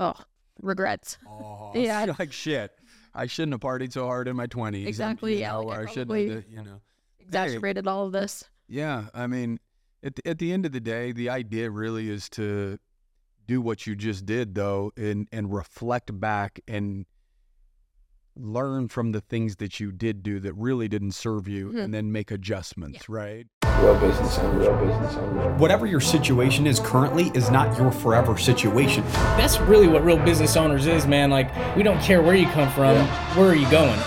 oh, regrets. Oh, Yeah. like shit. I shouldn't have partied so hard in my twenties. Exactly, yeah, Know, like, I I shouldn't. Have, you know. Exacerbated all of this. Yeah, I mean, at the, at the end of the day, the idea really is to do what you just did, though, and and reflect back and learn from the things that you did do that really didn't serve you, Mhm. and then make adjustments. Right. Real business owner, real business owner. Whatever your situation is currently is not your forever situation. That's really what real business owners is, man. Like, we don't care where you come from, where are you going?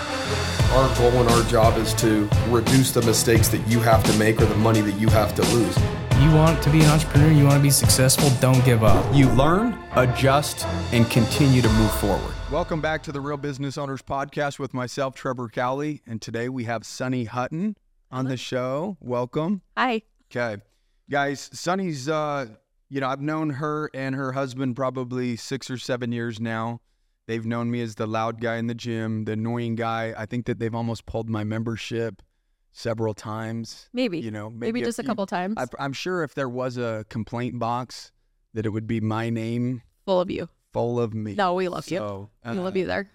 Our goal and our job is to reduce the mistakes that you have to make or the money that you have to lose. You want to be an entrepreneur, you want to be successful, don't give up. You learn, adjust, and continue to move forward. Welcome back to the Real Business Owners Podcast with myself, Trevor Cowley, and today we have Sunny Hutton on the show. Welcome. Hi. Okay. Guys, Sunny's uh, you know, I've known her and her husband probably 6 or 7 years now. They've known me as the loud guy in the gym, the annoying guy. I think that they've almost pulled my membership several times. Maybe. You know, maybe, maybe a just a few- couple times. I, I'm sure if there was a complaint box that it would be my name Full of you. full of me. No, we love you. So, we uh, love you there.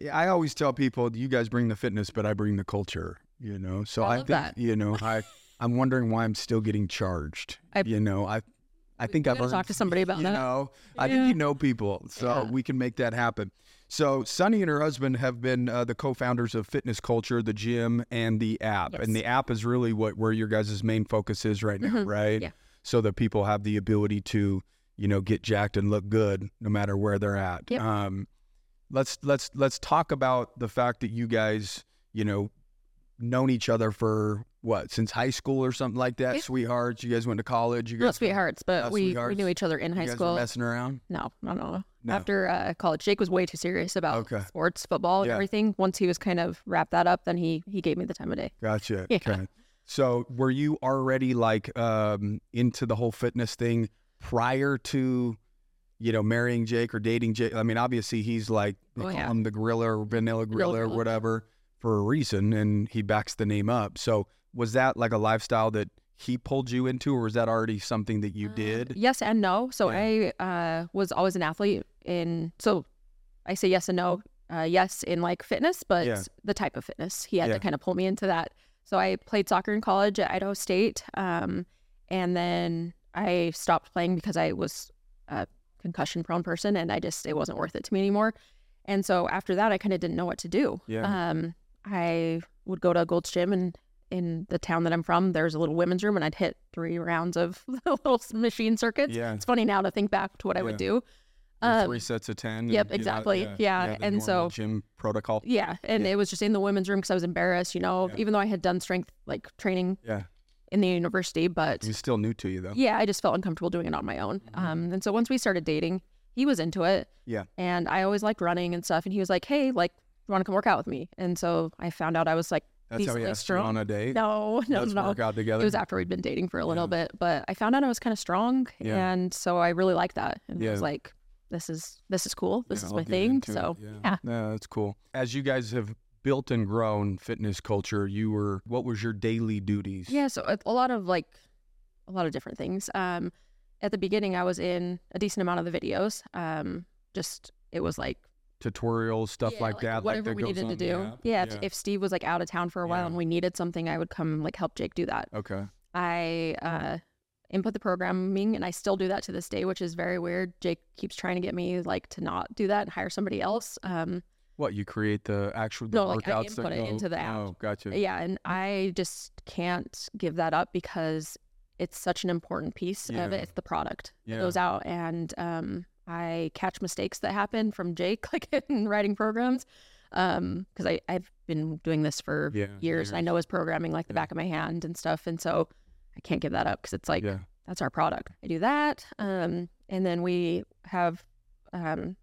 yeah, I always tell people, you guys bring the fitness, but I bring the culture. You know, so I I, think that. you know, I I'm wondering why I'm still getting charged. I- you know, I I think I've talk to somebody about you that. Know, I think you know people, so Yeah. we can make that happen. So Sunny and her husband have been uh, the co-founders of Fitness Culture, the gym, and the app. And the app is really what where your guys' main focus is right now, Mhm. right? Yeah. So that people have the ability to, you know, get jacked and look good no matter where they're at. Yep. Um, let's let's let's talk about the fact that you guys, you know, known each other for what since high school or something like that. Yeah. Sweethearts. You guys went to college. You Not guys sweethearts, but Not we, we knew each other in you high school. messing around. No, no, no. No. After uh, college, Jake was way too serious about Okay. sports, football, and Yeah. everything. Once he was kind of wrapped that up, then he he gave me the time of day. Gotcha. Yeah. Okay. So were you already like um, into the whole fitness thing prior to, you know, marrying Jake or dating Jake? I mean, obviously he's like they Oh, call yeah. him the gorilla or vanilla gorilla or whatever for a reason, and he backs the name up. So was that like a lifestyle that he pulled you into, or was that already something that you Uh, did? Yes and no. So I uh, was always an athlete in. So I say yes and no. Uh, yes in like fitness, but Yeah. the type of fitness. He had Yeah. to kind of pull me into that. So I played soccer in college at Idaho State, um, and then I stopped playing because I was a concussion prone person, and I just it wasn't worth it to me anymore. And so after that, I kind of didn't know what to do. Yeah. Um, I would go to Gold's Gym and in the town that I'm from, there's a little women's room, and I'd hit three rounds of little machine circuits. Yeah. It's funny now to think back to what I would do. Um, three sets of ten. and, yep, know, exactly. Yeah, the and so- gym protocol. yeah, and Yeah. it was just in the women's room because I was embarrassed, you know, Yeah. even though I had done strength like training Yeah, in the university, but it was still new to you though. yeah, I just felt uncomfortable doing it on my own. Um, and so once we started dating, he was into it. Mm-hmm. Yeah. And I always liked running and stuff, and he was like, "Hey, like, you want to come work out with me?" And so I found out I was like, That's how he asked you strong. on a date. "No, no, Let's no." work out together. It was after we'd been dating for a little Yeah. bit, but I found out I was kind of strong, Yeah. and so I really liked that. And I was Yeah. like, "This is this is cool. This Yeah, is I'll my thing." it, So yeah. yeah. No, that's cool. As you guys have built and grown fitness culture, you were what was your daily duties? Yeah, so a, a lot of like a lot of different things. Um, at the beginning, I was in a decent amount of the videos. Um, just it was like Tutorials, stuff yeah, like, that. like whatever that we needed to do. app? Yeah, if, if Steve was like out of town for a while Yeah. and we needed something, I would come like help Jake do that. Okay. I uh, input the programming, and I still do that to this day, which is very weird. Jake keeps trying to get me like to not do that and hire somebody else. Um, What you create the actual the No, like, I workouts that input it into the app. Oh, gotcha. yeah, and I just can't give that up because it's such an important piece of it. It's the product that goes out, and um, I catch mistakes that happen from Jake, like in writing programs, because I I've been doing this for Yeah, years, and I know his programming like the Yeah. back of my hand and stuff, and so I can't give that up because it's like yeah. that's our product. I do that, um, and then we have um,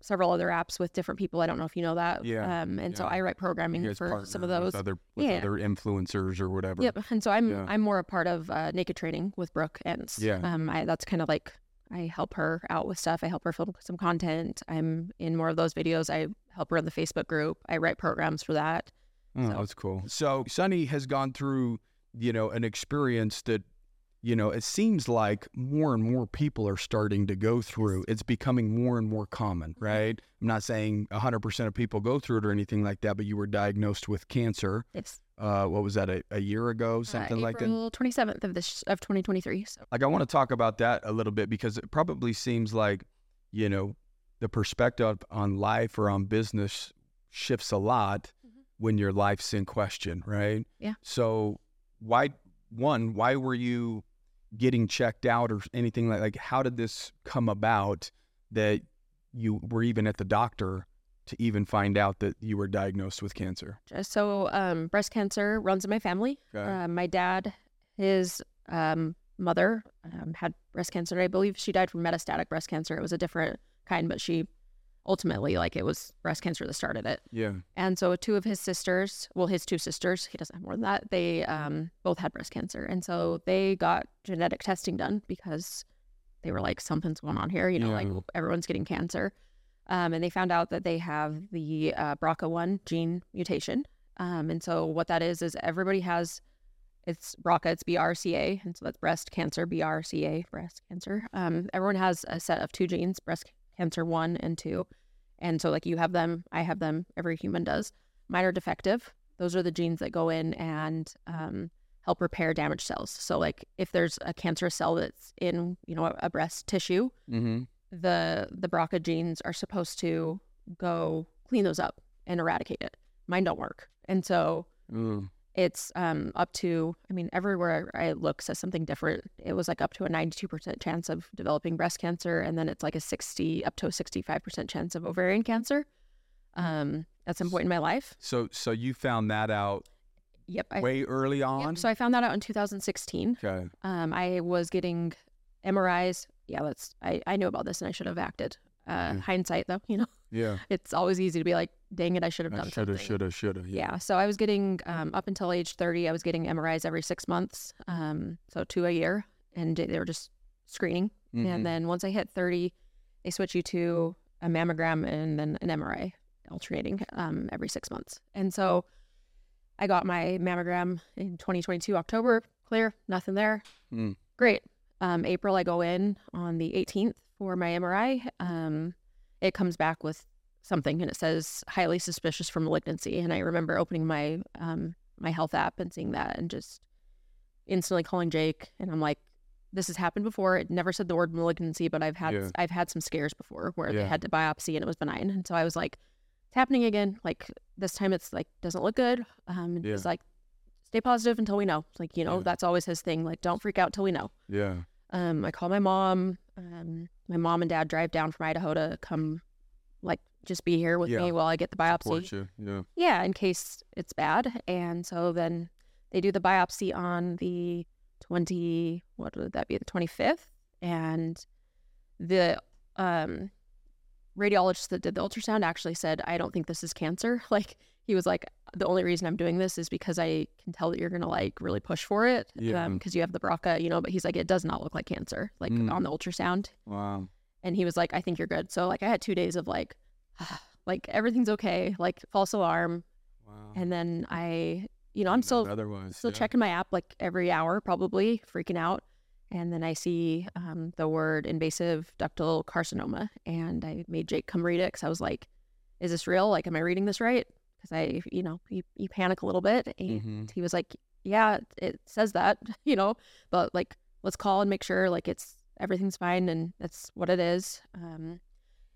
several other apps with different people. I don't know if you know that, Yeah, um, and so. I write programming for some of those. with other with Yeah. other influencers or whatever. Yep. And so I'm Yeah. I'm more a part of uh, naked training with Brooke Ence. Yeah. Um, I, that's kind of like I help her out with stuff. I help her film some content. I'm in more of those videos. I help her in the Facebook group. I write programs for that. Oh, So- that's cool. So Sunny has gone through, you know, an experience that, you know, it seems like more and more people are starting to go through. It's becoming more and more common, Mm-hmm. right? I'm not saying 100% of people go through it or anything like that, but you were diagnosed with cancer. Yes. Uh, what was that, a, a year ago, something uh, like that? 27th of this of 2023. So Like, I want to talk about that a little bit because it probably seems like, you know, the perspective on life or on business shifts a lot when your life's in question, right? Mm-hmm. Yeah. So, why, one, why were you getting checked out or anything like, like, how did this come about that you were even at the doctor to even find out that you were diagnosed with cancer? So um, breast cancer runs in my family. Okay. Uh, my dad, his um, mother um, had breast cancer. I believe she died from metastatic breast cancer. It was a different kind, but she ultimately, like, it was breast cancer that started it. Yeah. And so two of his sisters, well, his two sisters, he doesn't have more than that, they um, both had breast cancer. And so they got genetic testing done because they were like, something's going on here, you know, like everyone's getting cancer. Um, and they found out that they have the uh, BRCA1 gene mutation. Um, and so what that is, is everybody has, it's BRCA, it's BRCA. And so that's breast cancer, BRCA, breast cancer. Um, everyone has a set of two genes, breast cancer one and two. And so, like, you have them, I have them, every human does. Mine are defective. Those are the genes that go in and um, help repair damaged cells. So, like, if there's a cancerous cell that's in, you know, a, a breast tissue, Mm-hmm. The the BRCA genes are supposed to go clean those up and eradicate it. Mine don't work, and so Mm. it's um, up to. I mean, everywhere I look says something different. It was like up to a ninety-two percent chance of developing breast cancer, and then it's like a sixty up to a sixty-five percent chance of ovarian cancer. Um, at some point in my life. So, so you found that out Yep. I, way early yep, on? So I found that out in 2016. okay. Um, I was getting MRIs. Yeah, that's. I I knew about this and I should have acted. Uh, Mm. Hindsight, though, you know. Yeah. it's always easy to be like, dang it, I should have done shoulda, something. shoulda, shoulda. Yeah. yeah. So I was getting um, up until age 30, I was getting MRIs every six months, um, so two a year, and they were just screening. Mhm. And then once I hit 30, they switch you to a mammogram and then an MRI, alternating um, every six months. And so I got my mammogram in 2022 October, clear, nothing there. Mm. Great. Um, April, I go in on the 18th for my MRI. Um, it comes back with something and it says highly suspicious for malignancy. And I remember opening my um, my health app and seeing that and just instantly calling Jake. And I'm like, this has happened before. It never said the word malignancy, but I've had Yeah. I've had some scares before where they had to biopsy and it was benign. And so I was like, it's happening again. Like this time it's like doesn't look good. Um, Yeah. he's like, stay positive until we know. Like you know Yeah. that's always his thing. Like don't freak out till we know. Yeah. Um, I call my mom. Um, my mom and dad drive down from Idaho to come, like, just be here with Yeah. me while I get the biopsy. Yeah. Yeah, in case it's bad. And so then they do the biopsy on the twenty. What would that be? The twenty fifth. And the um, radiologist that did the ultrasound actually said, "I don't think this is cancer." Like he was like, "The only reason I'm doing this is because I can tell that you're gonna like really push for it, Yeah. because you have the BRCA, you know." But he's like, "It does not look like cancer, like Mm. on the ultrasound." Wow. and he was like, I think you're good. So like I had two days of like, like everything's okay, like false alarm, Wow. and then I, you know, I'm still otherwise still yeah. checking my app like every hour, probably freaking out, and then I see um, the word invasive ductal carcinoma, and I made Jake come read it because I was like, is this real? Like, am I reading this right? Because I, you know, you, you panic a little bit, and Mhm. he was like, yeah, it says that, you know, but like, let's call and make sure like it's everything's fine and that's what it is. Um,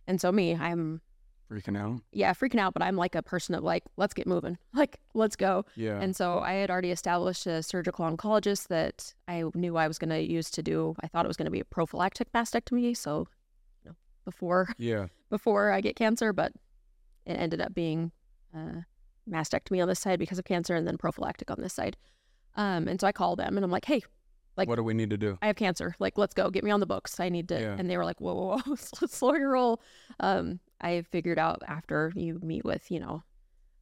and so me, I'm freaking out. yeah freaking out, but I'm like a person of like, let's get moving, like let's go. Yeah. And so I had already established a surgical oncologist that I knew I was going to use to do. I thought it was going to be a prophylactic mastectomy, so you know, before yeah. before I get cancer, but it ended up being uh, mastectomy on this side because of cancer, and then prophylactic on this side. Um, and so I called them and I'm like, hey, like- what do we need to do? I have cancer. Like, let's go. Get me on the books. I need to. Yeah. And they were like, whoa, whoa, whoa, slow- slow your roll. Um, I figured out after you meet with, you know,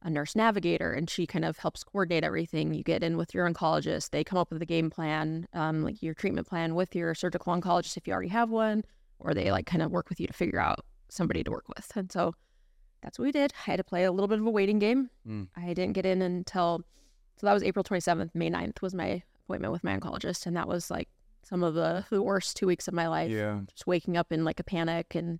a nurse navigator and she kind of helps coordinate everything. You get in with your oncologist. They come up with a game plan, um, like your treatment plan with your surgical oncologist if you already have one, or they like kind of work with you to figure out somebody to work with. And so that's what we did. I had to play a little bit of a waiting game. Mm. I didn't get in until, so that was April 27th. May 9th was my appointment with my oncologist. And that was like some of the, the worst two weeks of my life. Yeah. Just waking up in like a panic and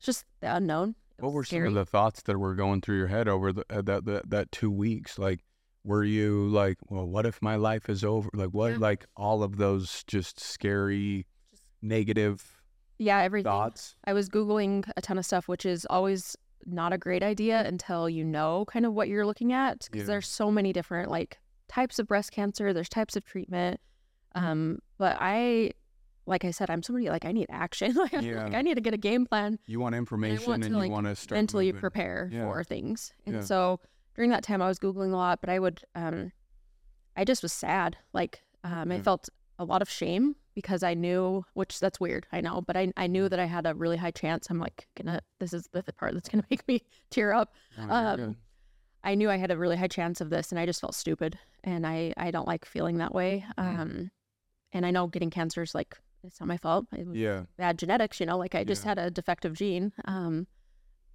just the unknown. It What were scary. some of the thoughts that were going through your head over the, uh, that, that that two weeks? Like, were you like, well, what if my life is over? Like, what? Yeah. Like all of those just scary, negative yeah, everything. thoughts. I was Googling a ton of stuff, which is always not a great idea until you know kind of what you're looking at. Because Yeah. there's so many different like types of breast cancer, there's types of treatment. Um, but I, like I said, I'm somebody like I need action. like, Yeah. like, I need to get a game plan, You want information want and to, you like, want to start mentally moving. prepare Yeah. for things. And so during that time, I was Googling a lot, but I would, um, I just was sad. Like, um, I felt a lot of shame because I knew, which that's weird, I know, but I, I Mm. knew that I had a really high chance. I'm like, gonna, this is the, part that's gonna make me tear up. Oh, um. I knew I had a really high chance of this, and I just felt stupid, and I, I don't like feeling that way. Mm. Um, and I know getting cancer is like, it's not my fault. It was yeah. bad genetics, you know, like I just Yeah. had a defective gene. Um,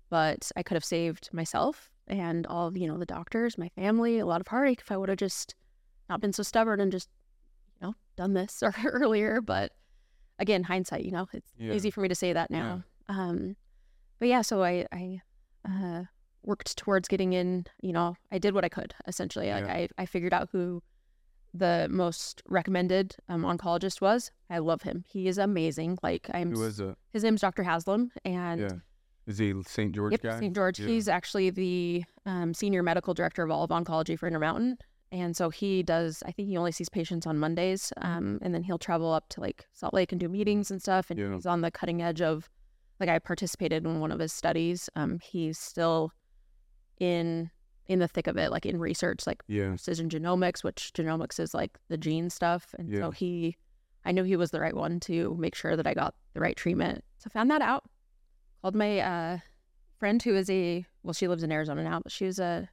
but I could have saved myself and all of, you know, the doctors, my family, a lot of heartache if I would have just not been so stubborn and just, done this or earlier. But again, hindsight, you know, it's Yeah. easy for me to say that now. Um, but yeah, so I, I, uh, worked towards getting in, you know, I did what I could essentially. Like Yeah. I, I figured out who the most recommended um, oncologist was. I love him. He is amazing. Like I'm Who is it? his name's Dr. Haslam, and Yeah. Is he St. George yep, guy? St. George. Yeah. He's actually the um, senior medical director of all of oncology for Intermountain, and so he does. I think he only sees patients on Mondays, um, and then he'll travel up to like Salt Lake and do meetings and stuff. And Yeah. he's on the cutting edge of, like, I participated in one of his studies. Um, he's still in in the thick of it, like in research, like Yeah. precision genomics, which genomics is like the gene stuff. And Yeah. so he, I knew he was the right one to make sure that I got the right treatment. So found that out. Called my uh, friend who is a, well, she lives in Arizona now, but she was a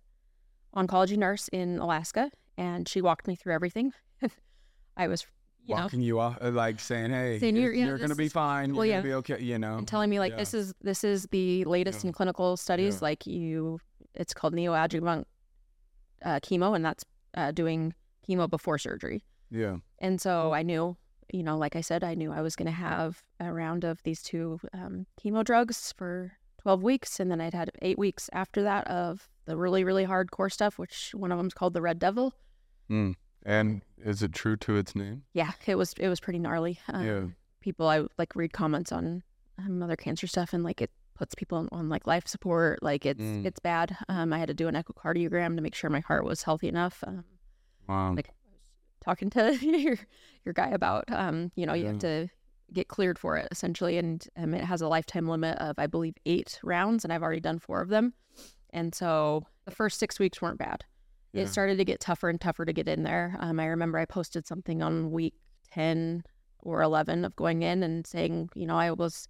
oncology nurse in Alaska, and she walked me through everything. I was, you know, Walking you off, uh, like saying, "Hey, Saying you're- you're, yeah, gonna be fine. well, you're yeah. gonna be okay." You know, and telling me like Yeah. this is this is the latest Yeah. in clinical studies. Like you, it's called neoadjuvant uh, chemo, and that's uh, doing chemo before surgery. yeah, And so I knew, you know, like I said, I knew I was going to have a round of these two um, chemo drugs for 12 weeks. And then I'd had eight weeks after that of the really, really hardcore stuff, which one of them's called the Red Devil. Mm. And is it true to its name? Yeah, it was, it was pretty gnarly. Um, yeah, People, I like read comments on um, other cancer stuff and like it puts people on, on like life support. Like it's, Mm. it's bad. Um, I had to do an echocardiogram to make sure my heart was healthy enough. Um, wow. like talking to your your guy about um you know you have to get cleared for it essentially and um, it has a lifetime limit of i believe eight rounds and i've already done four of them and so the first six weeks weren't bad Yeah. it started to get tougher and tougher to get in there um, i remember i posted something on week 10 or 11 of going in and saying you know i was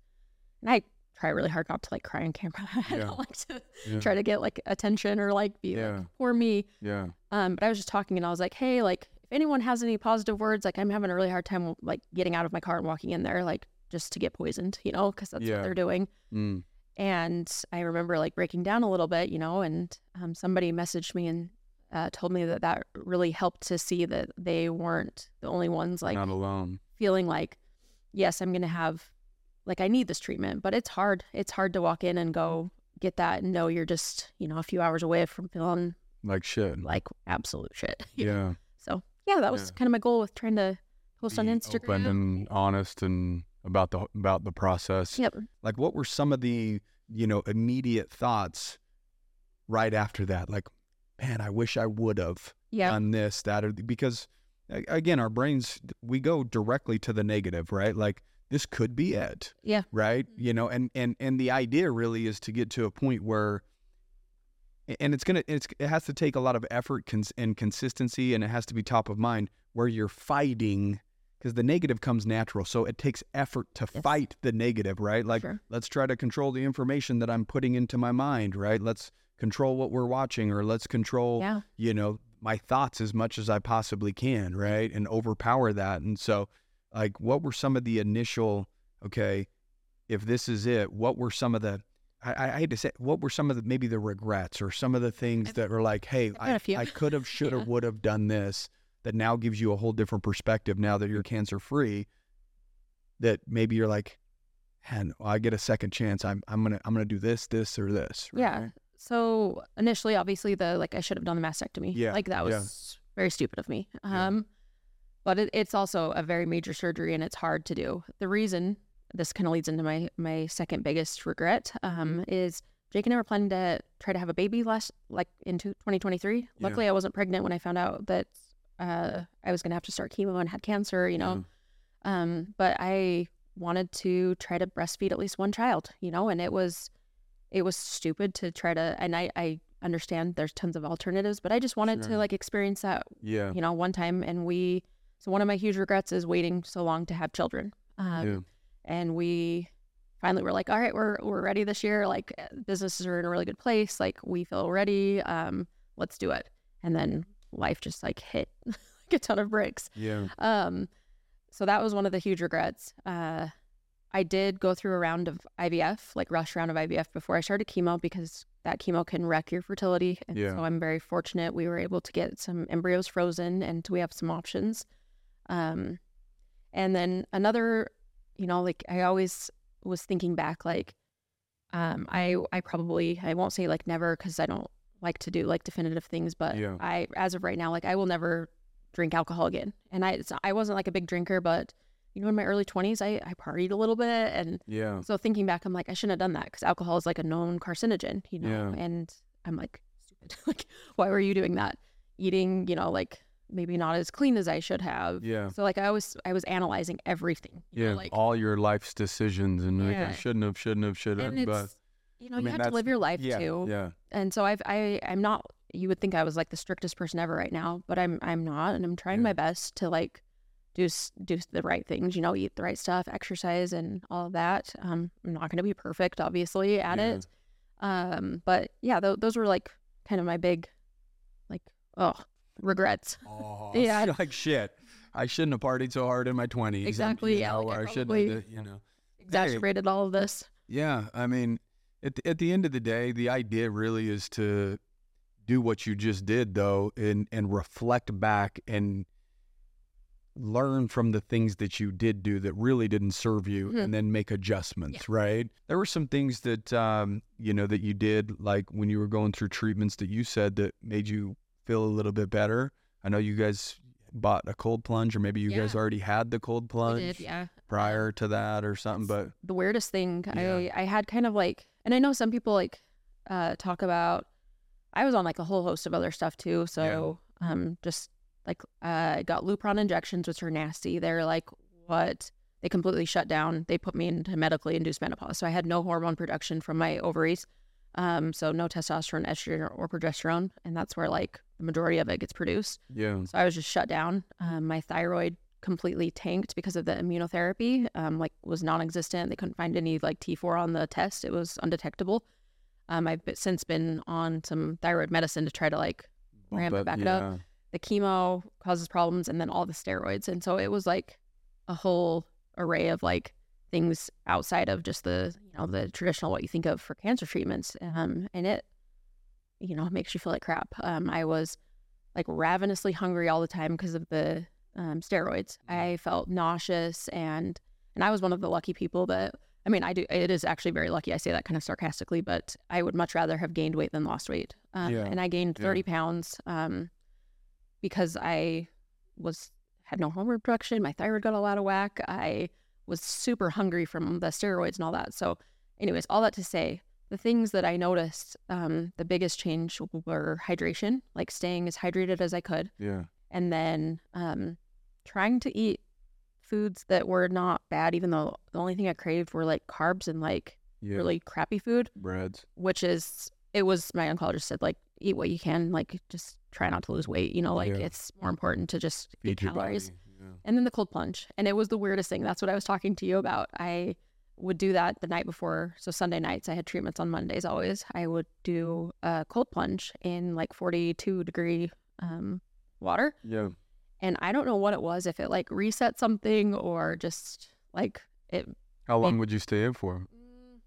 and i try really hard not to like cry on camera i Yeah. don't like to yeah. try to get like attention or like be Yeah. like poor me yeah, um, but I was just talking and I was like, hey, like anyone has any positive words, like I'm having a really hard time like getting out of my car and walking in there, like just to get poisoned, you know, because that's Yeah. what they're doing. mm. And I remember like breaking down a little bit, you know, and um, somebody messaged me and uh, told me that that really helped to see that they weren't the only ones like not alone. feeling like, yes, I'm gonna have, like I need this treatment, but it's hard. It's hard to walk in and go get that and know you're just, you know, a few hours away from feeling Like shit. like absolute shit. yeah, So yeah, that was Yeah. kind of my goal with trying to post on Instagram. open and honest and about the about the process. Yep. Like, what were some of the you know immediate thoughts right after that? Like, man, I wish I would have Yeah. done this, that, or because again, our brains we go directly to the negative, right? Like this could be it, Yeah. right? You know, and and and the idea really is to get to a point where, and it's gonna it's it has to take a lot of effort cons- and consistency, and it has to be top of mind where you're fighting. Because the negative comes natural, so it takes effort to Yes. fight the negative, right? Like, Sure. let's try to control the information that I'm putting into my mind, right? Let's control what we're watching, or let's control Yeah. you know, my thoughts as much as I possibly can, right? And overpower that. And so, like, what were some of the initial, okay, if this is it, what were some of the, I, I hate to say, what were some of the, maybe the regrets or some of the things that were like, hey, I. I could have, should have, Yeah. would have done this that now gives you a whole different perspective now that you're cancer free that maybe you're like, well, I get a second chance. I'm I'm gonna I'm gonna do this, this, or this. Yeah. So initially, obviously, the like I should have done the mastectomy. Yeah, Like that yeah. was very stupid of me. Yeah. Um, but it, it's also a very major surgery and it's hard to do. The reason this kind of leads into my my second biggest regret Mm-hmm. um, is Jake and I were planning to try to have a baby last like into 2023. Yeah. Luckily, I wasn't pregnant when I found out that uh, I was gonna have to start chemo and had cancer. You know, um, but I wanted to try to breastfeed at least one child, you know, and it was it was stupid to try to and I, I understand there's tons of alternatives, but I just wanted Sure. to like experience that, Yeah. you know, one time and we so one of my huge regrets is waiting so long to have children. Um, Yeah. And we finally were like, all right, we're we're ready this year. Like uh, businesses are in a really good place. Like we feel ready. Um, let's do it. And then life just like hit like a ton of bricks. Yeah. Um, so that was one of the huge regrets. Uh, I did go through a round of IVF, like rush round of IVF before I started chemo because that chemo can wreck your fertility. And Yeah. so I'm very fortunate we were able to get some embryos frozen and we have some options. Um, and then another, you know, like I always was thinking back, like, um, I I probably I won't say like never because I don't like to do like definitive things, but Yeah. I as of right now, like I will never drink alcohol again. And I it's, I wasn't like a big drinker, but you know, in my early twenties, I I partied a little bit, and Yeah. so thinking back, I'm like I shouldn't have done that because alcohol is like a known carcinogen, you know. Yeah. And I'm like stupid. like why were you doing that? Eating, you know, like maybe not as clean as I should have. Yeah. So like I was I was analyzing everything. you know, Yeah. like All your life's decisions and like, I shouldn't have, shouldn't have, should have. But you know I you mean, have to live your life yeah. too. Yeah. And so I've I I'm not you would think I was like the strictest person ever right now, but I'm I'm not and I'm trying Yeah. my best to like do do the right things, you know, eat the right stuff, exercise and all of that. Um I'm not going to be perfect obviously at Yeah. it. Um but yeah, th- those were like kind of my big like oh, regrets. Oh, Yeah. Like shit. I shouldn't have partied so hard in my 20s. Exactly, You yeah, know, like, I I shouldn't have, you know. Exacerbated all of this. Yeah, I mean, at the, at the end of the day, the idea really is to do what you just did, though, and and reflect back and learn from the things that you did do that really didn't serve you, Mhm. and then make adjustments. Right? There were some things that um, you know that you did, like when you were going through treatments, that you said that made you feel a little bit better. I know you guys bought a cold plunge, or maybe you guys already had the cold plunge did, yeah. prior to that, or something. But the weirdest thing Yeah. I I had kind of like and I know some people like uh talk about I was on like a whole host of other stuff too so um just like uh, I got Lupron injections which are nasty they're like what they completely shut down they put me into medically induced menopause so I had no hormone production from my ovaries um so no testosterone estrogen or, or progesterone and that's where like the majority of it gets produced yeah, so I was just shut down. Um, my thyroid completely tanked because of the immunotherapy. Um, like was non-existent. They couldn't find any like T4 on the test. It was undetectable. Um, I've since been on some thyroid medicine to try to like ramp But, it back it yeah. up. The chemo causes problems, and then all the steroids, and so it was like a whole array of like things outside of just the you know the traditional what you think of for cancer treatments. Um, and it you know makes you feel like crap. Um, I was like ravenously hungry all the time because of the um, steroids. I felt nauseous and and I was one of the lucky people that I mean I do it is actually very lucky. I say that kind of sarcastically, but I would much rather have gained weight than lost weight. Um, Yeah, And I gained yeah. thirty pounds um, because I was had no hormone production. My thyroid got all out of whack. I was super hungry from the steroids and all that. So, anyways, all that to say, the things that I noticed, um, the biggest change were hydration, like staying as hydrated as I could, yeah, and then um, trying to eat foods that were not bad, even though the only thing I craved were like carbs and like yeah. really crappy food, breads. which is it was my oncologist said like eat what you can, like just try not to lose weight. You know, like Yeah. it's more important to just eat Feed your calories. Yeah. and then the cold plunge and it was the weirdest thing that's what i was talking to you about i would do that the night before so sunday nights i had treatments on mondays always i would do a cold plunge in like 42 degree um, water Yeah. and i don't know what it was if it like reset something or just like it How long would you stay in for?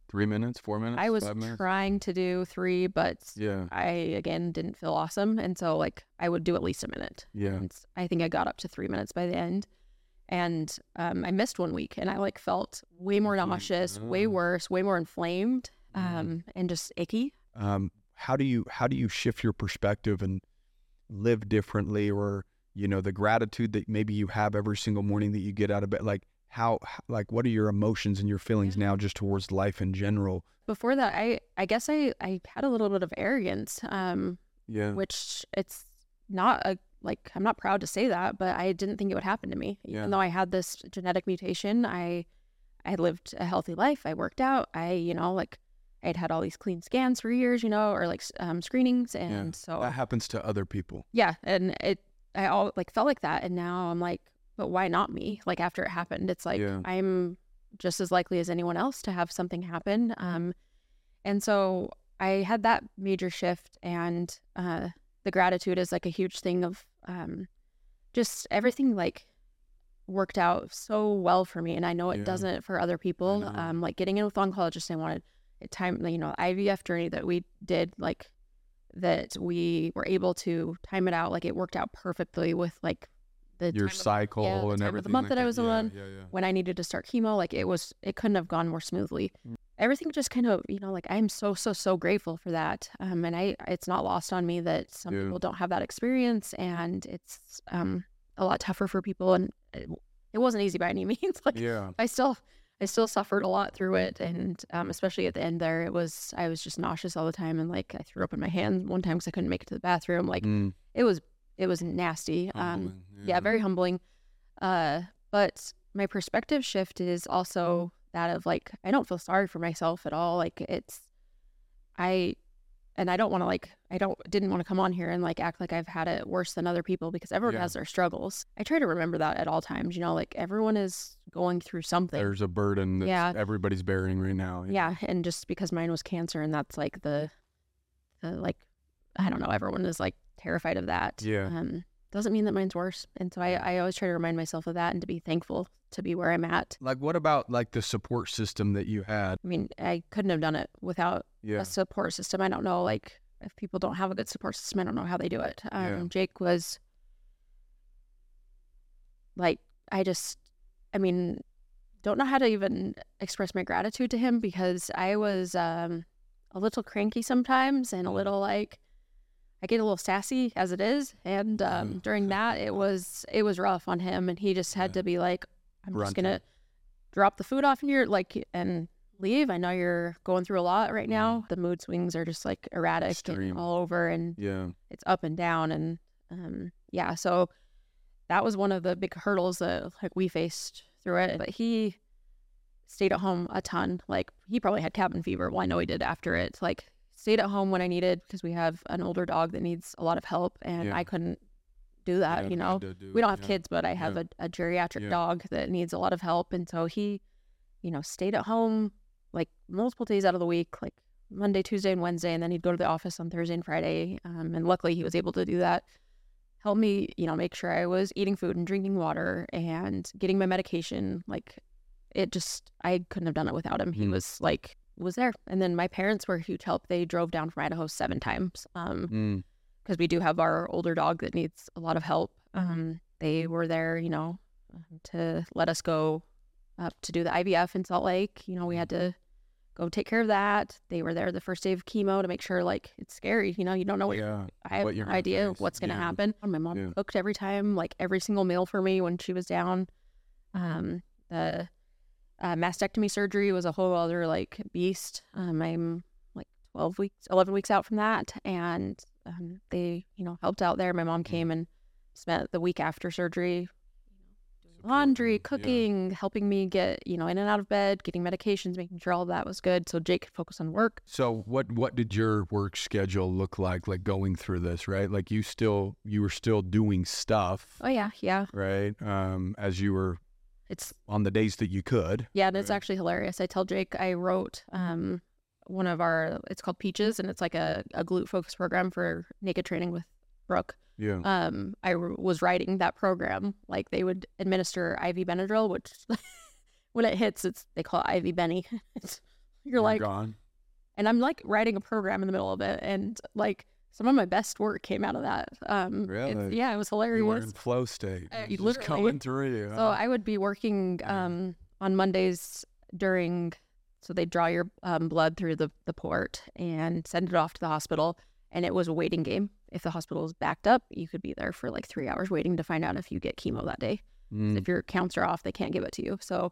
Three minutes? Four minutes? i was minutes? trying to do three but Yeah. i again didn't feel awesome and so like i would do at least a minute Yeah. And I think I got up to three minutes by the end. And um, I missed one week, and I like felt way more nauseous, way Oh. worse, way more inflamed, Mhm. um, and just icky. um, how do you how do you shift your perspective and live differently or you know the gratitude that maybe you have every single morning that you get out of bed like how like what are your emotions and your feelings now just towards life in general Before that, I I guess I I had a little bit of arrogance, um, yeah which it's not a like I'm not proud to say that, but I didn't think it would happen to me. Yeah. Even though I had this genetic mutation, I I lived a healthy life. I worked out. I you know like I'd had all these clean scans for years, you know, or like um, screenings, and so that happens to other people yeah, and it I all like felt like that, and now I'm like, but why not me? Like after it happened, it's like Yeah. I'm just as likely as anyone else to have something happen. Um, and so I had that major shift, and uh, the gratitude is like a huge thing of um, just everything like worked out so well for me, and I know it Yeah. doesn't for other people. Um, like getting in with oncologists, I wanted a time, you know, IVF journey that we did, like that we were able to time it out. Like it worked out perfectly with like the your time of- cycle yeah, and of the month like that I was yeah, on. yeah. when I needed to start chemo. Like it was, it couldn't have gone more smoothly. Everything just kind of, you know, like I'm so, so, so grateful for that. Um, and I, it's not lost on me that some Yeah. people don't have that experience, and it's um a lot tougher for people. And it, it wasn't easy by any means. like yeah I still, I still suffered a lot through it, and um, especially at the end there, it was I was just nauseous all the time, and like I threw up in my hand one time because I couldn't make it to the bathroom. Like Mm, it was, it was nasty. Um, humbling, yeah, very humbling. Uh, but my perspective shift is also that of like I don't feel sorry for myself at all. Like it's I and I don't want to like I don't didn't want to come on here and like act like I've had it worse than other people because everyone Yeah. has their struggles. I try to remember that at all times, you know, like everyone is going through something. there's a burden that Yeah. everybody's bearing right now yeah, and just because mine was cancer and that's like the the like I don't know, everyone is like terrified of that. Yeah. Um doesn't mean that mine's worse. And so I, I always try to remind myself of that and to be thankful to be where I'm at. like what about like the support system that you had I mean, I couldn't have done it without yeah a support system. I don't know, like, if people don't have a good support system, I don't know how they do it. Um, Yeah. Jake was like, I just, I mean, don't know how to even express my gratitude to him because I was um, a little cranky sometimes and a Mm. little like, I get a little sassy as it is, and um, Mhm. during that, it was it was rough on him, and he just had Yeah. to be like, "I'm Brunt just gonna drop the food off in your like and leave. I know you're going through a lot right now. The mood swings are just like erratic all over, and yeah it's up and down, and um, yeah. So that was one of the big hurdles that like we faced through it. But he stayed at home a ton. Like he probably had cabin fever. Well, I know he did after it. Like stayed at home when I needed because we have an older dog that needs a lot of help, and Yeah. I couldn't do that. Yeah, you know, do we don't have yeah. kids, but I have a, a geriatric dog that needs a lot of help, and so he, you know, stayed at home like multiple days out of the week, like Monday, Tuesday, and Wednesday, and then he'd go to the office on Thursday and Friday. Um, and luckily, he was able to do that. Help me, you know, make sure I was eating food and drinking water and getting my medication. Like, it just, I couldn't have done it without him. He Mhm. was like, was there. And then my parents were a huge help. They drove down from Idaho seven times. Um, Mm, because we do have our older dog that needs a lot of help. Um, they were there, you know, um, to let us go up to do the IVF in Salt Lake. You know, we had to go take care of that. They were there the first day of chemo to make sure, like, it's scary. You know, you don't know what you're, yeah I have what you're no idea face. what's going to Yeah. happen. My mom Yeah. cooked every time, like every single meal for me when she was down. Um, the uh, mastectomy surgery was a whole other like beast. Um, I'm like 12 weeks, 11 weeks out from that. And um, they, you know, helped out there. My mom came and spent the week after surgery doing laundry, Supporting, yeah. cooking, helping me get, you know, in and out of bed, getting medications, making sure all of that was good. So Jake could focus on work. So what what did your work schedule look like like going through this, right? Like you still you were still doing stuff, Oh, yeah. Yeah. right? Um as you were It's on the days that you could. Yeah, and it's Right. actually hilarious. I tell Jake I wrote um one of our it's called Peaches and it's like a, a glute focus program for naked training with Brooke. Yeah. Um I r- was writing that program like they would administer IV Benadryl which when it hits it's they call it IV Benny. It's, you're like gone. and I'm like writing a program in the middle of it and like some of my best work came out of that. Um, it's- Really? yeah, it was You were in flow state. Uh, just coming through you. So? I would be working um, on Mondays during, so they draw your um, blood through the, the port and send it off to the hospital. And it was a waiting game. If the hospital is backed up, you could be there for like three hours waiting to find out if you get chemo that day. Mm, If your counts are off, they can't give it to you. So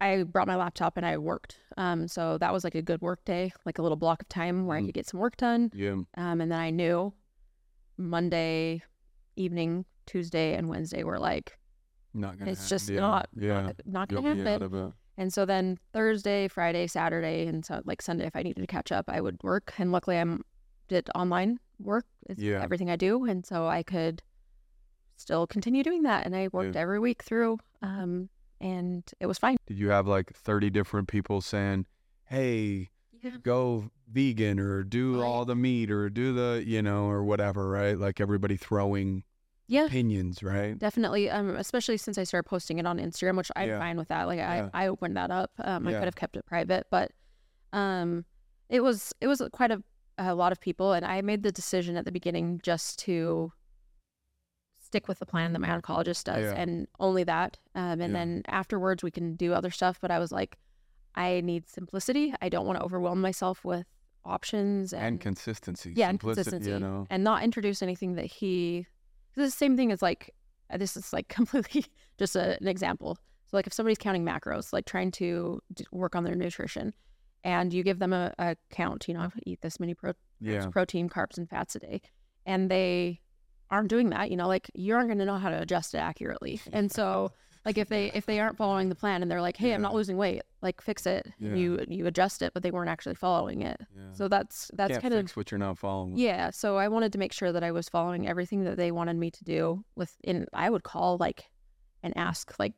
I brought my laptop and I worked. Um, so that was like a good work day, like a little block of time where I Mm. could get some work done. yeah. Um, and then I knew Monday evening, Tuesday, and Wednesday were like, Not gonna. it's just yeah, not, Yeah. not, not gonna happen. out of it. And so then Thursday, Friday, Saturday, and so like Sunday, if I needed to catch up, I would work. And luckily, I'm did online work. It's Yeah. everything I do, and so I could still continue doing that. And I worked Yeah. every week through, um, and it was fine. Did you have like 30 different people saying, "Hey, Yeah. go vegan or do Right. all the meat or do the, you know, or whatever, right? Like everybody throwing Yeah, opinions, right? definitely. Um, especially since I started posting it on Instagram, which I'm Yeah. fine with that. Like Yeah. I, I opened that up. Um, I could have kept it private, but um, it was it was quite a a lot of people, and I made the decision at the beginning just to stick with the plan that my oncologist does, Yeah. and only that. Um, and Yeah. then afterwards we can do other stuff. But I was like, I need simplicity. I don't want to overwhelm myself with options and, And consistency. yeah, and simplicity, consistency, You know, and not introduce anything that he. The same thing as like uh, this is like completely just a, an example. So like if somebody's counting macros, like trying to d- work on their nutrition, and you give them a, a count, you know, eat this many pro- yeah, protein, carbs, and fats a day, and they aren't doing that, you know, like you aren't going to know how to adjust it accurately. And so, like if they if they aren't following the plan and they're like, hey, I'm not losing weight, like fix it. Yeah. You you adjust it, but they weren't actually following it. yeah. So that's that's Can't kind of what you're not following. yeah, so I wanted to make sure that I was following everything that they wanted me to do with in I would call like and ask like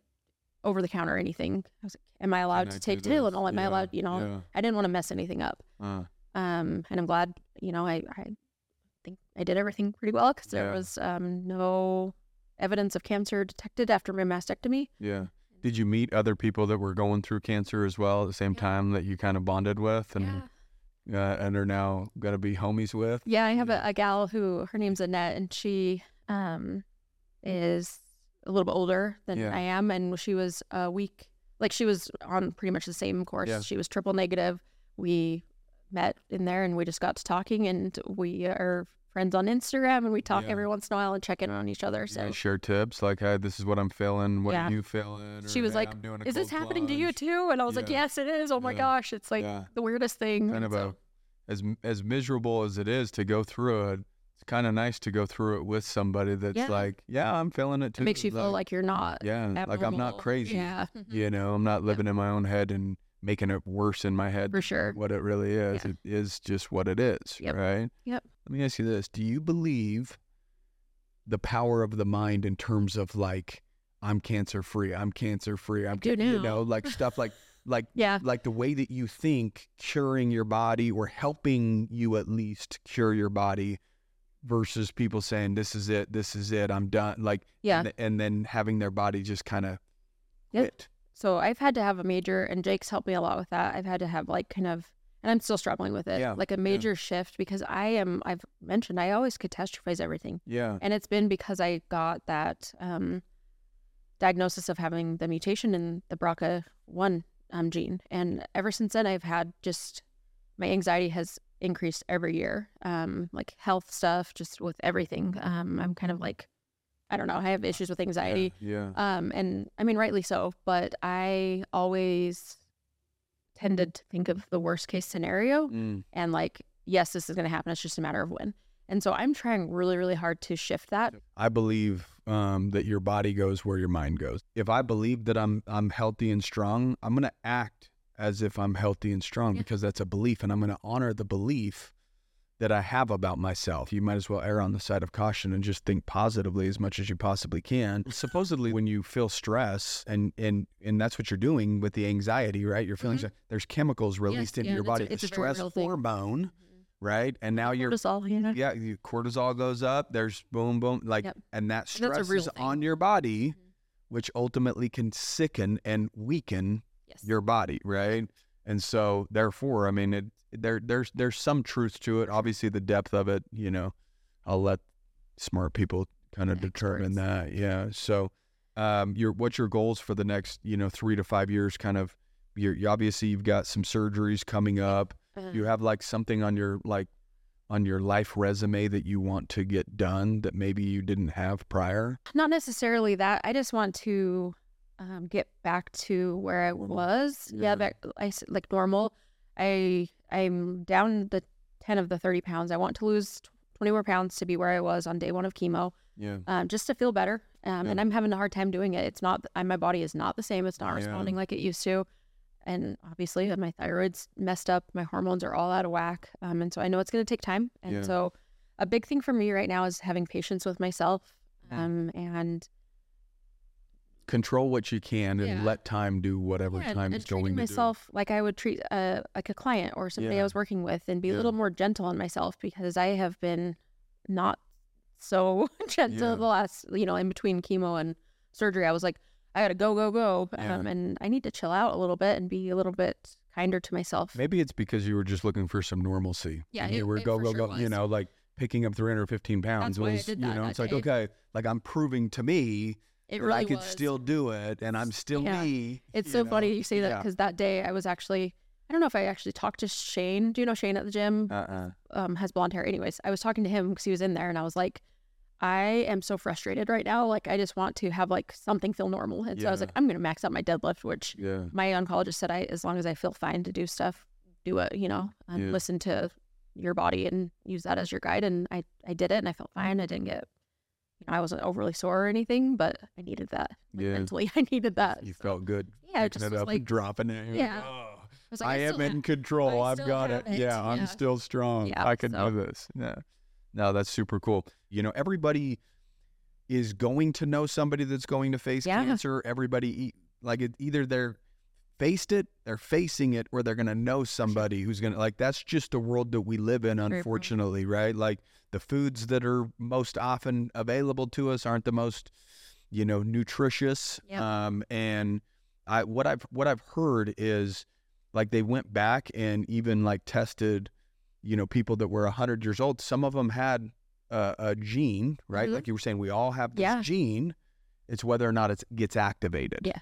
over the counter anything. I was like, Am I allowed Can to take? Tylenol? Am I allowed you know yeah. I didn't want to mess anything up. Uh, Um and I'm glad, you know, I, I think I did everything pretty well because there was um no evidence of cancer detected after my mastectomy. yeah. Did you meet other people that were going through cancer as well at the same Yeah. time that you kind of bonded with and Yeah. uh, and are now gonna be homies with? Yeah, I have Yeah. a, a gal who her name's Annette, and she um is a little bit older than Yeah. I am, and she was a week like she was on pretty much the same course. Yeah. She was triple negative. We met in there, and we just got to talking, and we are friends on Instagram, and we talk Yeah. every once in a while and check in on each other. So guys share tips like, hey, this is what I'm feeling. What Yeah. are you feeling? she was "Hey, like, "Is this happening to you too?" And I was like, "Yes, it is. Oh my Yeah. gosh, it's like Yeah. the weirdest thing." kind And of so- a as as miserable as it is to go through it. It's kind of nice to go through it with somebody that's Yeah. like, yeah, I'm feeling it too. it makes you feel like you're not. yeah, like I'm not crazy. Yeah, You know, I'm not living in my own head and making it worse in my head. for sure. What it really is, Yeah. it is just what it is, Yep. right? Yep. Let me ask you this: Do you believe the power of the mind in terms of like, I'm cancer free, I'm cancer free, I'm ca- you know, like stuff like like Yeah. like the way that you think curing your body or helping you at least cure your body versus people saying this is it this is it i'm done like Yeah. and, and then having their body just kind of Yep. So I've had to have a major, and Jake's helped me a lot with that. I've had to have like kind of, and I'm still struggling with it, Yeah, like a major shift because I am. I've mentioned I always catastrophize everything, yeah and it's been because I got that um, diagnosis of having the mutation in the BRCA one um, gene, and ever since then I've had just my anxiety has increased every year, um, like health stuff, just with everything. Um, I'm kind of like, I don't know, I have issues with anxiety. yeah Um, and I mean, rightly so, but I always tended to think of the worst case scenario Mm, and like, yes, this is going to happen. It's just a matter of when. And so I'm trying really, really hard to shift that. i believe um, that your body goes where your mind goes if i believe that i'm i'm healthy and strong i'm going to act as if i'm healthy and strong Yeah. because that's a belief and i'm going to honor the belief that I have about myself. You might as well err on the side of caution and just think positively as much as you possibly can. Supposedly, when you feel stress and and and that's what you're doing with the anxiety, right? Your feelings. Mhm. There's chemicals released into yeah, your it's a- body. it's the a stress real thing. hormone, right? And now you're cortisol, you know? yeah, your cortisol goes up. There's boom, boom, like, Yep. and that And stress real is thing. on your body, Mhm. which ultimately can sicken and weaken Yes. your body, right? And so, therefore, I mean, it there there's there's some truth to it. Obviously, the depth of it, you know, I'll let smart people kind of determine that. Yeah. So, um, your what's your goals for the next you know three to five years? Kind of, you're you, obviously you've got some surgeries coming up. Uh, You have like something on your like on your life resume that you want to get done that maybe you didn't have prior. not necessarily that. I just want to um, get back to where I was. Yeah. Yeah, back I like normal. I I'm down the ten of the thirty pounds. I want to lose twenty more pounds to be where I was on day one of chemo, Yeah. um, just to feel better. Um, Yeah. And I'm having a hard time doing it. It's not. I, my body is not the same. It's not responding like it used to. And obviously, uh, my thyroid's messed up. My hormones are all out of whack. Um, and so I know it's going to take time. And so, a big thing for me right now is having patience with myself. Mm. Um, and Control what you can and Yeah. let time do whatever Yeah, time is going myself like I would treat uh, like a client or somebody Yeah. I was working with, and be a little more gentle on myself because I have been not so gentle the last, you know, in between chemo and surgery. I was like, I gotta go, go, go, um, and I need to chill out a little bit and be a little bit kinder to myself. Maybe it's because you were just looking for some normalcy. Yeah, and it- you were go go sure go. You know, like picking up 315 pounds why I was. you know, that it's like okay, like I'm proving to me It really I could was. still do it, and I'm still Yeah. me. It's so know? funny you say that Yeah. because that day I was actually. I don't know if I actually talked to Shane. Do you know Shane at the gym? Uh-uh. um, has blonde hair. Anyways, I was talking to him because he was in there, and I was like, I am so frustrated right now. Like, I just want to have like something feel normal. And so I was like, I'm gonna max out my deadlift, which Yeah. my oncologist said, I as long as I feel fine to do stuff, do it. You know, and Yeah. listen to your body and use that as your guide. And I I did it, and I felt fine. I didn't get. You know, I wasn't overly sore or anything, but I needed that. Like, Yeah. Mentally, I needed that. You So, felt good. Yeah, just it up like- and dropping it. You're like, Yeah. "Oh, I like, I, I am in control. I've got it. it. Yeah, I'm still strong. Yeah, I can so- do this. Yeah. No, that's super cool. You know, everybody is going to know somebody that's going to face Yeah. cancer. Everybody, like, it, either they're faced it, they're facing it, or they're going to know somebody who's going to, like, that's just the world that we live in, unfortunately, right? Like, the foods that are most often available to us aren't the most, you know, nutritious. Yep. Um, and I, what I've, what I've heard is, like they went back and even like tested you know people that were 100 years old some of them had a, a gene right Mhm. like you were saying we all have this Yeah. gene it's whether or not it gets activated Yeah.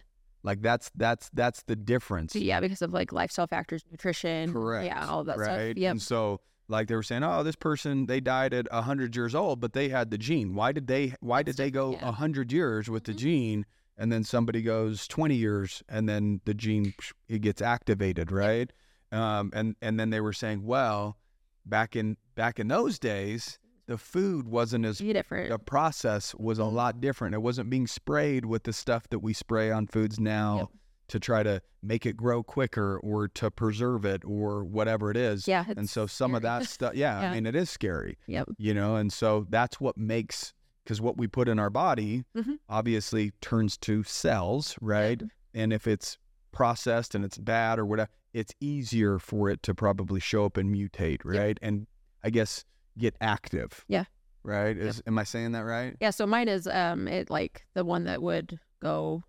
Like that's that's that's the difference Yeah, because of like lifestyle factors, nutrition. correct Yeah, all that right stuff. Yep. and so like they were saying oh this person they died at 100 years old but they had the gene why did they why did they go yeah. 100 years with the Mhm. gene and then somebody goes 20 years and then the gene it gets activated right um, and and then they were saying well back in back in those days the food wasn't as different. the process was a Mhm. lot different it wasn't being sprayed with the stuff that we spray on foods now Yep. to try to make it grow quicker or to preserve it or whatever it is Yeah. and so some of that stuff yeah, Yeah. i mean it is scary Yep. you know and so that's what makes because what we put in our body Mhm. obviously turns to cells right and if it's processed and it's bad or whatever it's easier for it to probably show up and mutate right and i guess get active Yeah. right is am i saying that right Yeah. So mine is um it like the one that would go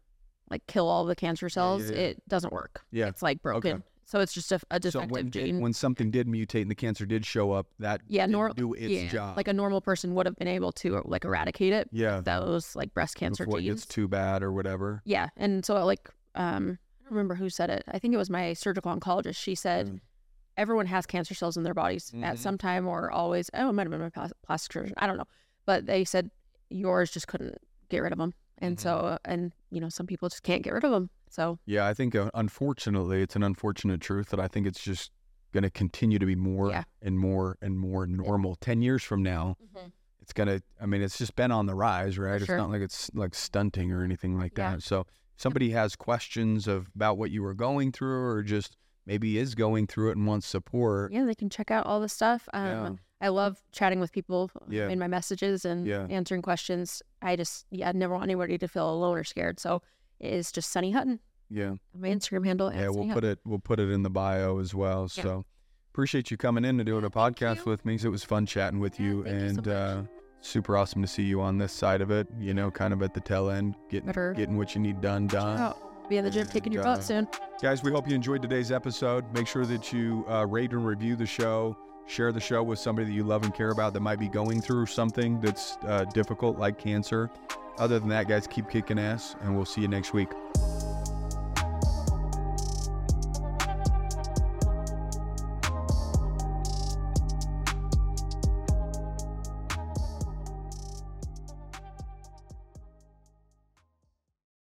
like kill all the cancer cells. yeah, yeah. It doesn't work. yeah It's like broken. So it's just a, a so defective when, gene. when something did mutate and the cancer did show up that yeah, didn't nor- do its yeah, job Like a normal person would have been able to like eradicate it. yeah Those like breast cancer before genes. gets too bad or whatever Yeah, and so like um I don't remember who said it. I think it was my surgical oncologist. She said Mm. Everyone has cancer cells in their bodies Mhm. at some time or always. Oh, it might have been my plastic surgeon. I don't know, but they said yours just couldn't get rid of them, and Mhm. so and you know some people just can't get rid of them. So Yeah, I think uh, unfortunately, it's an unfortunate truth that I think it's just going to continue to be more Yeah. and more and more normal. 10 years from now, it's going to, I mean, it's just been on the rise, right? It's not like it's like stunting or anything like Yeah. that. So, somebody has questions of about what you were going through or just maybe is going through it and wants support. yeah, they can check out all the stuff. Um, Yeah. I love chatting with people Yeah. in my messages and Yeah. answering questions. I just yeah, I never want anybody to feel alone or scared. So it is just Sunny Hutton. Yeah. My Instagram handle. Yeah, we'll put it we'll put it in the bio as well. So appreciate you coming in and doing a podcast with me. It was fun chatting with you thank you so and uh super awesome to see you on this side of it, you know, kind of at the tail end, getting Better. getting what you need done done. Be in the gym kicking your butt soon. Guys, we hope you enjoyed today's episode. Make sure that you uh, rate and review the show. Share the show with somebody that you love and care about that might be going through something that's uh, difficult, like cancer. Other than that, guys, keep kicking ass, and we'll see you next week.